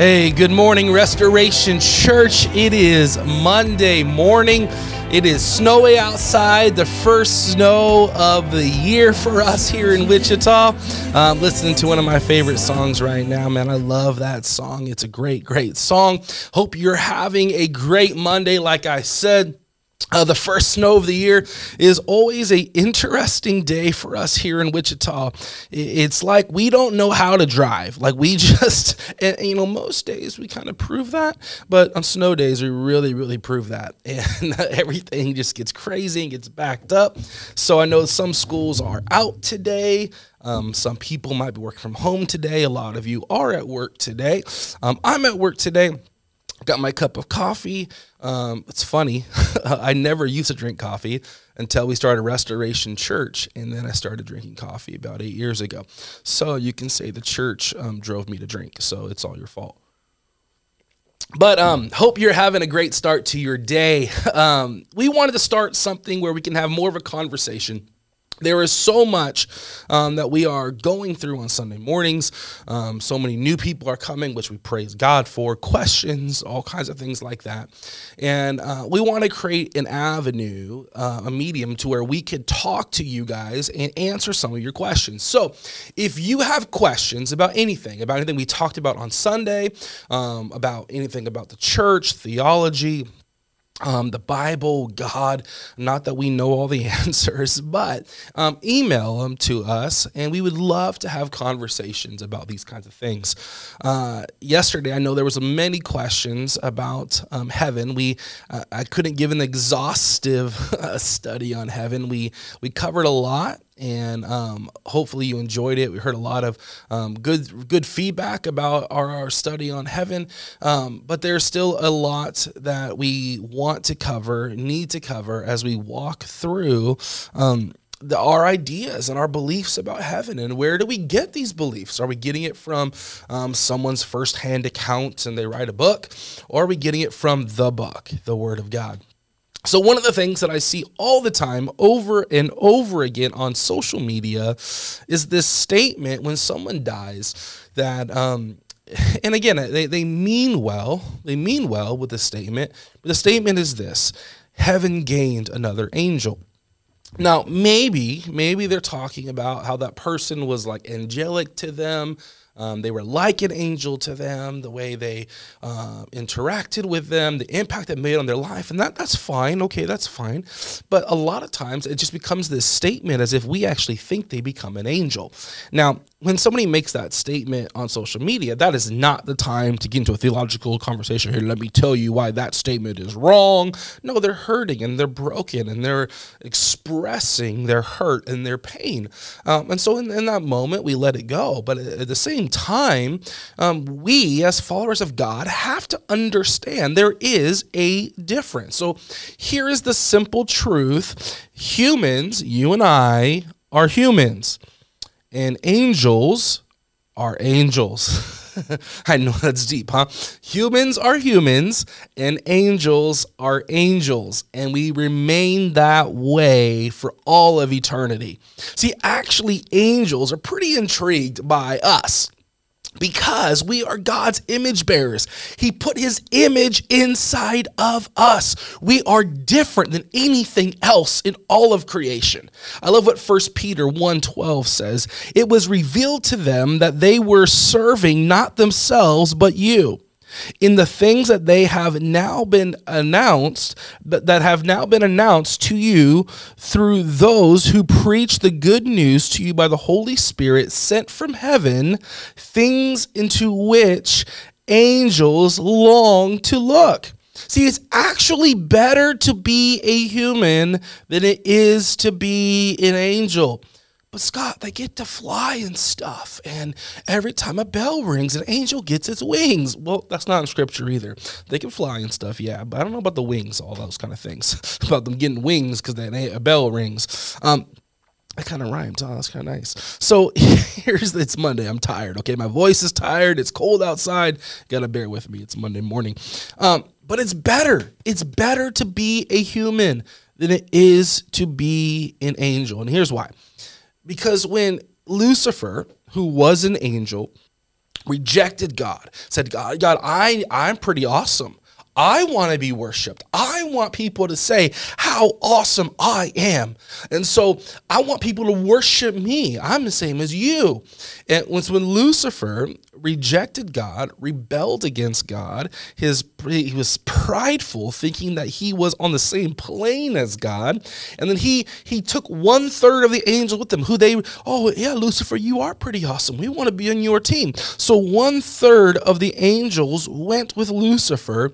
Hey, good morning, Restoration Church. It is Monday morning. It is snowy outside, the first snow of the year for us here in Wichita. I'm listening to one of my favorite songs right now, man. I love that song. It's a great, great song. Hope you're having a great Monday, like I said. Uh, the first snow of the year is always a interesting day for us here in Wichita. It's like we don't know how to drive. Like we just, and, you know, most days we kind of prove that, but on snow days we really, really prove that, and everything just gets crazy and gets backed up. So I know some schools are out today. Um, some people might be working from home today. A lot of you are at work today. Um, I'm at work today got my cup of coffee. Um, it's funny. I never used to drink coffee until we started Restoration Church, and then I started drinking coffee about eight years ago. So you can say the church um, drove me to drink. So it's all your fault. But um, hope you're having a great start to your day. Um, we wanted to start something where we can have more of a conversation there is so much um, that we are going through on Sunday mornings. Um, so many new people are coming, which we praise God for, questions, all kinds of things like that. And uh, we want to create an avenue, uh, a medium to where we could talk to you guys and answer some of your questions. So if you have questions about anything, about anything we talked about on Sunday, um, about anything about the church, theology, um, the Bible, God, not that we know all the answers, but um, email them to us, and we would love to have conversations about these kinds of things. Uh, yesterday, I know there was many questions about um, heaven. We, uh, I couldn't give an exhaustive uh, study on heaven. We we covered a lot, and um, hopefully you enjoyed it. We heard a lot of um, good good feedback about our, our study on heaven, um, but there's still a lot that we want to cover, need to cover as we walk through. Um, the, our ideas and our beliefs about heaven and where do we get these beliefs are we getting it from um, someone's firsthand account and they write a book or are we getting it from the book the word of god so, one of the things that I see all the time over and over again on social media is this statement when someone dies that, um, and again, they, they mean well, they mean well with the statement, but the statement is this heaven gained another angel. Now, maybe, maybe they're talking about how that person was like angelic to them, um, they were like an angel to them, the way they uh, interacted with them, the impact that made on their life. And that, that's fine. Okay, that's fine. But a lot of times it just becomes this statement as if we actually think they become an angel. Now, when somebody makes that statement on social media, that is not the time to get into a theological conversation here. Let me tell you why that statement is wrong. No, they're hurting and they're broken and they're expressing their hurt and their pain. Um, and so in, in, that moment, we let it go. But at the same time, um, we as followers of God have to understand there is a difference. So here is the simple truth humans, you and I, are humans and angels are angels. I know that's deep, huh? Humans are humans and angels are angels, and we remain that way for all of eternity. See, actually, angels are pretty intrigued by us because we are God's image bearers. He put his image inside of us. We are different than anything else in all of creation. I love what 1 Peter 1:12 says. It was revealed to them that they were serving not themselves but you in the things that they have now been announced that have now been announced to you through those who preach the good news to you by the Holy Spirit sent from heaven things into which angels long to look See, it's actually better to be a human than it is to be an angel. But Scott, they get to fly and stuff. And every time a bell rings, an angel gets its wings. Well, that's not in scripture either. They can fly and stuff, yeah. But I don't know about the wings, all those kind of things. about them getting wings because a bell rings. Um, that kind of rhymes. Oh, that's kind of nice. So here's it's Monday. I'm tired. Okay, my voice is tired. It's cold outside. Gotta bear with me. It's Monday morning. Um, but it's better. It's better to be a human than it is to be an angel. And here's why. Because when Lucifer, who was an angel, rejected God, said, God, God, I, I'm pretty awesome. I want to be worshiped. I want people to say how awesome I am. And so I want people to worship me. I'm the same as you. And when, when Lucifer rejected God, rebelled against God, his he was prideful, thinking that he was on the same plane as God. And then he he took one third of the angels with him, who they, oh yeah, Lucifer, you are pretty awesome. We want to be on your team. So one third of the angels went with Lucifer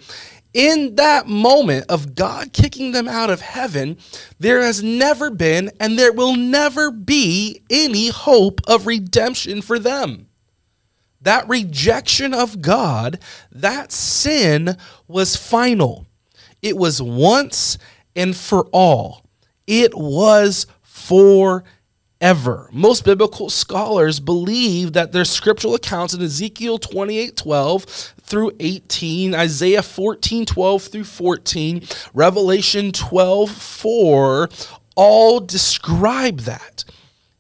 in that moment of God kicking them out of heaven, there has never been and there will never be any hope of redemption for them. That rejection of God, that sin was final. It was once and for all. It was for ever. Most biblical scholars believe that there's scriptural accounts in Ezekiel 28 12 through 18, Isaiah 14 12 through 14, Revelation 12 4 all describe that.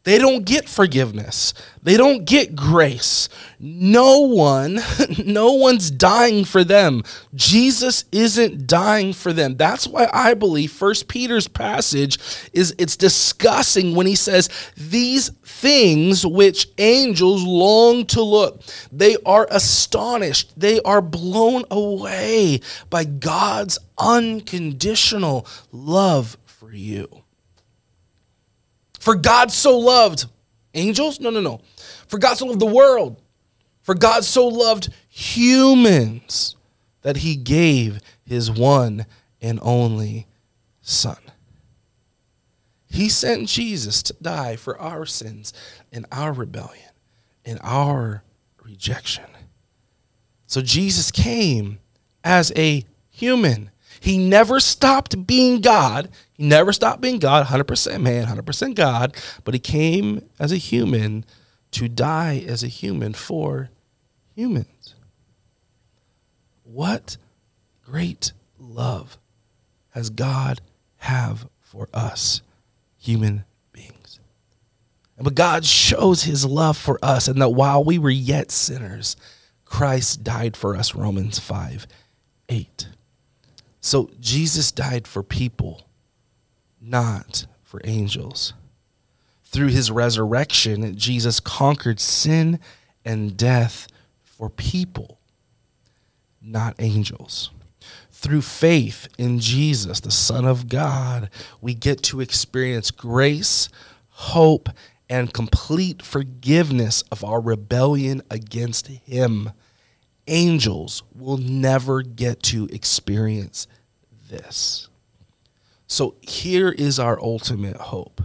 They don't get forgiveness. They don't get grace. No one, no one's dying for them. Jesus isn't dying for them. That's why I believe First Peter's passage is it's discussing when he says these things which angels long to look. They are astonished. They are blown away by God's unconditional love for you. For God so loved angels? No, no, no. For God so loved the world. For God so loved humans that he gave his one and only Son. He sent Jesus to die for our sins and our rebellion and our rejection. So Jesus came as a human. He never stopped being God. He never stopped being God, 100% man, 100% God, but he came as a human to die as a human for humans. What great love has God have for us human beings? But God shows his love for us and that while we were yet sinners, Christ died for us, Romans 5 8. So Jesus died for people not for angels. Through his resurrection, Jesus conquered sin and death for people, not angels. Through faith in Jesus, the Son of God, we get to experience grace, hope, and complete forgiveness of our rebellion against Him. Angels will never get to experience this. So here is our ultimate hope.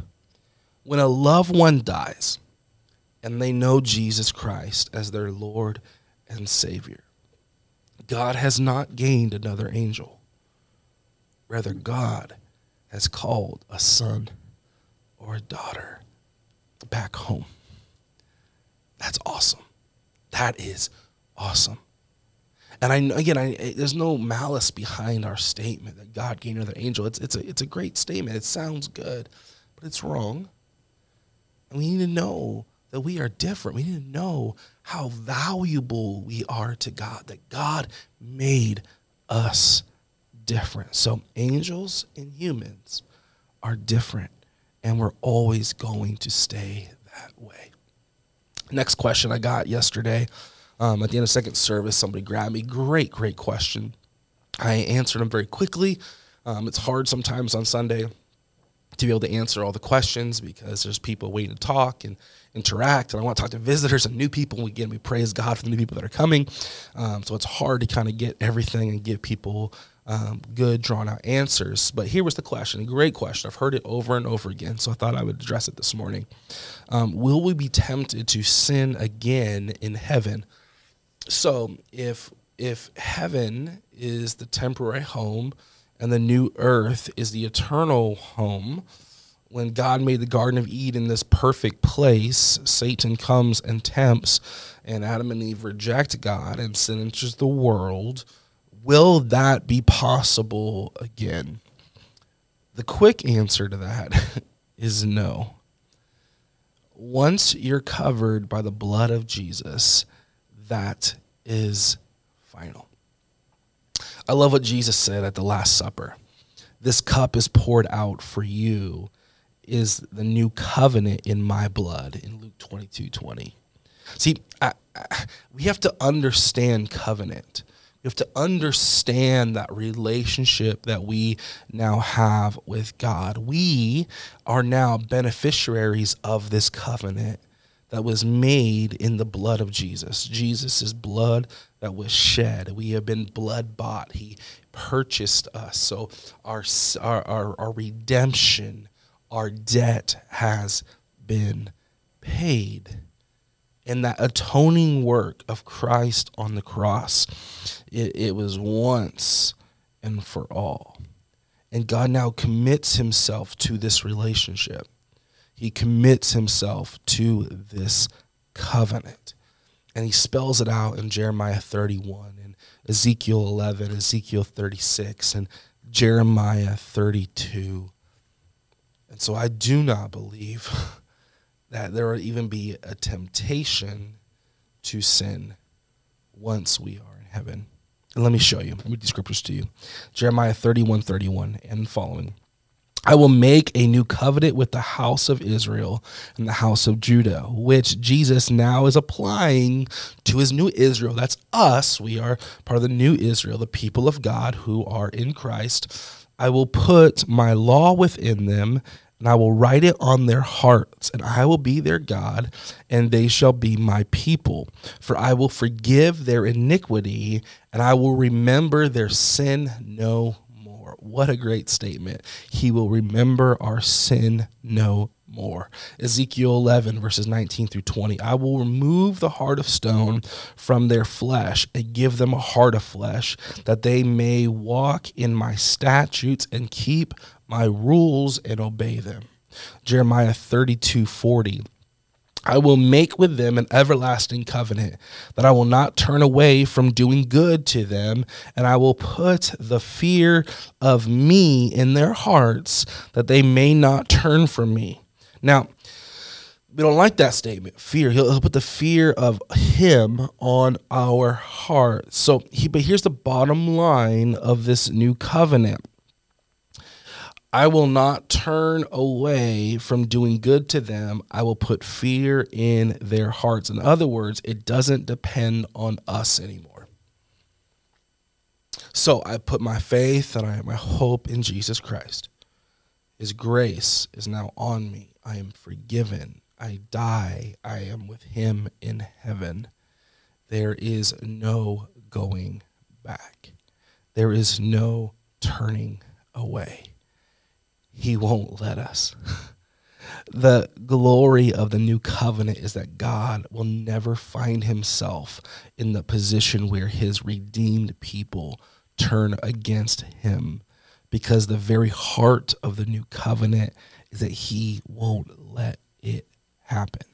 When a loved one dies and they know Jesus Christ as their Lord and Savior, God has not gained another angel. Rather, God has called a son or a daughter back home. That's awesome. That is awesome. And I again, I, there's no malice behind our statement that God gave another angel. It's it's a it's a great statement. It sounds good, but it's wrong. And we need to know that we are different. We need to know how valuable we are to God. That God made us different. So angels and humans are different, and we're always going to stay that way. Next question I got yesterday um, at the end of second service, somebody grabbed me. Great, great question. I answered them very quickly. Um, it's hard sometimes on Sunday to be able to answer all the questions because there's people waiting to talk and interact. And I want to talk to visitors and new people. And again, we praise God for the new people that are coming. Um, so it's hard to kind of get everything and give people um, good, drawn out answers. But here was the question a great question. I've heard it over and over again. So I thought I would address it this morning. Um, will we be tempted to sin again in heaven? So if if heaven is the temporary home and the new earth is the eternal home when god made the garden of eden this perfect place satan comes and tempts and adam and eve reject god and sin enters the world will that be possible again? The quick answer to that is no. Once you're covered by the blood of jesus that is final. I love what Jesus said at the Last Supper. This cup is poured out for you, is the new covenant in my blood in Luke 22 20. See, I, I, we have to understand covenant. We have to understand that relationship that we now have with God. We are now beneficiaries of this covenant that was made in the blood of Jesus. Jesus' blood that was shed. We have been blood bought. He purchased us. So our, our, our, our redemption, our debt has been paid. And that atoning work of Christ on the cross, it, it was once and for all. And God now commits himself to this relationship he commits himself to this covenant. And he spells it out in Jeremiah 31 and Ezekiel 11, Ezekiel 36, and Jeremiah 32. And so I do not believe that there will even be a temptation to sin once we are in heaven. And let me show you. Let me read these scriptures to you. Jeremiah 31, 31 and following. I will make a new covenant with the house of Israel and the house of Judah, which Jesus now is applying to his new Israel. That's us. We are part of the new Israel, the people of God who are in Christ. I will put my law within them, and I will write it on their hearts, and I will be their God, and they shall be my people. For I will forgive their iniquity, and I will remember their sin no what a great statement. He will remember our sin no more. Ezekiel 11, verses 19 through 20. I will remove the heart of stone from their flesh and give them a heart of flesh, that they may walk in my statutes and keep my rules and obey them. Jeremiah 32, 40. I will make with them an everlasting covenant, that I will not turn away from doing good to them, and I will put the fear of me in their hearts, that they may not turn from me. Now, we don't like that statement, fear. He'll, he'll put the fear of him on our hearts. So, he, but here's the bottom line of this new covenant I will not turn away from doing good to them. I will put fear in their hearts. In other words, it doesn't depend on us anymore. So I put my faith and I my hope in Jesus Christ. His grace is now on me. I am forgiven. I die. I am with him in heaven. There is no going back. There is no turning away. He won't let us. the glory of the new covenant is that God will never find himself in the position where his redeemed people turn against him because the very heart of the new covenant is that he won't let it happen.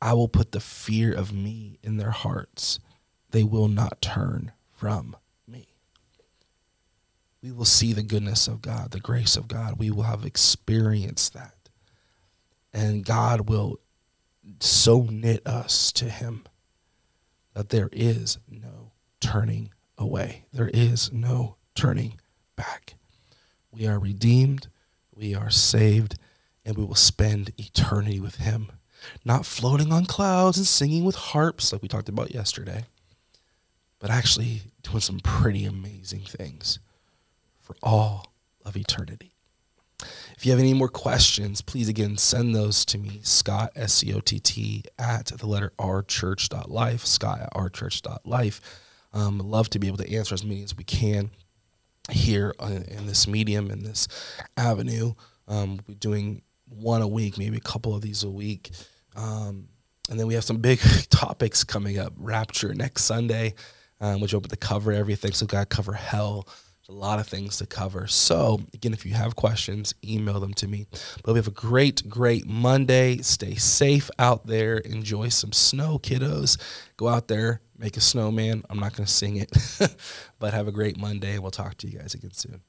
I will put the fear of me in their hearts. They will not turn from we will see the goodness of God, the grace of God. We will have experienced that. And God will so knit us to Him that there is no turning away. There is no turning back. We are redeemed, we are saved, and we will spend eternity with Him. Not floating on clouds and singing with harps like we talked about yesterday, but actually doing some pretty amazing things for all of eternity. If you have any more questions, please again send those to me, Scott, S C O T T, at the letter R church.life, Scott at R church.life. Um, love to be able to answer as many as we can here in this medium, in this avenue. Um, we're doing one a week, maybe a couple of these a week. Um, and then we have some big topics coming up. Rapture next Sunday, um, which open to cover everything. So, got to cover hell a lot of things to cover. So, again, if you have questions, email them to me. But we have a great, great Monday. Stay safe out there. Enjoy some snow, kiddos. Go out there, make a snowman. I'm not going to sing it, but have a great Monday. We'll talk to you guys again soon.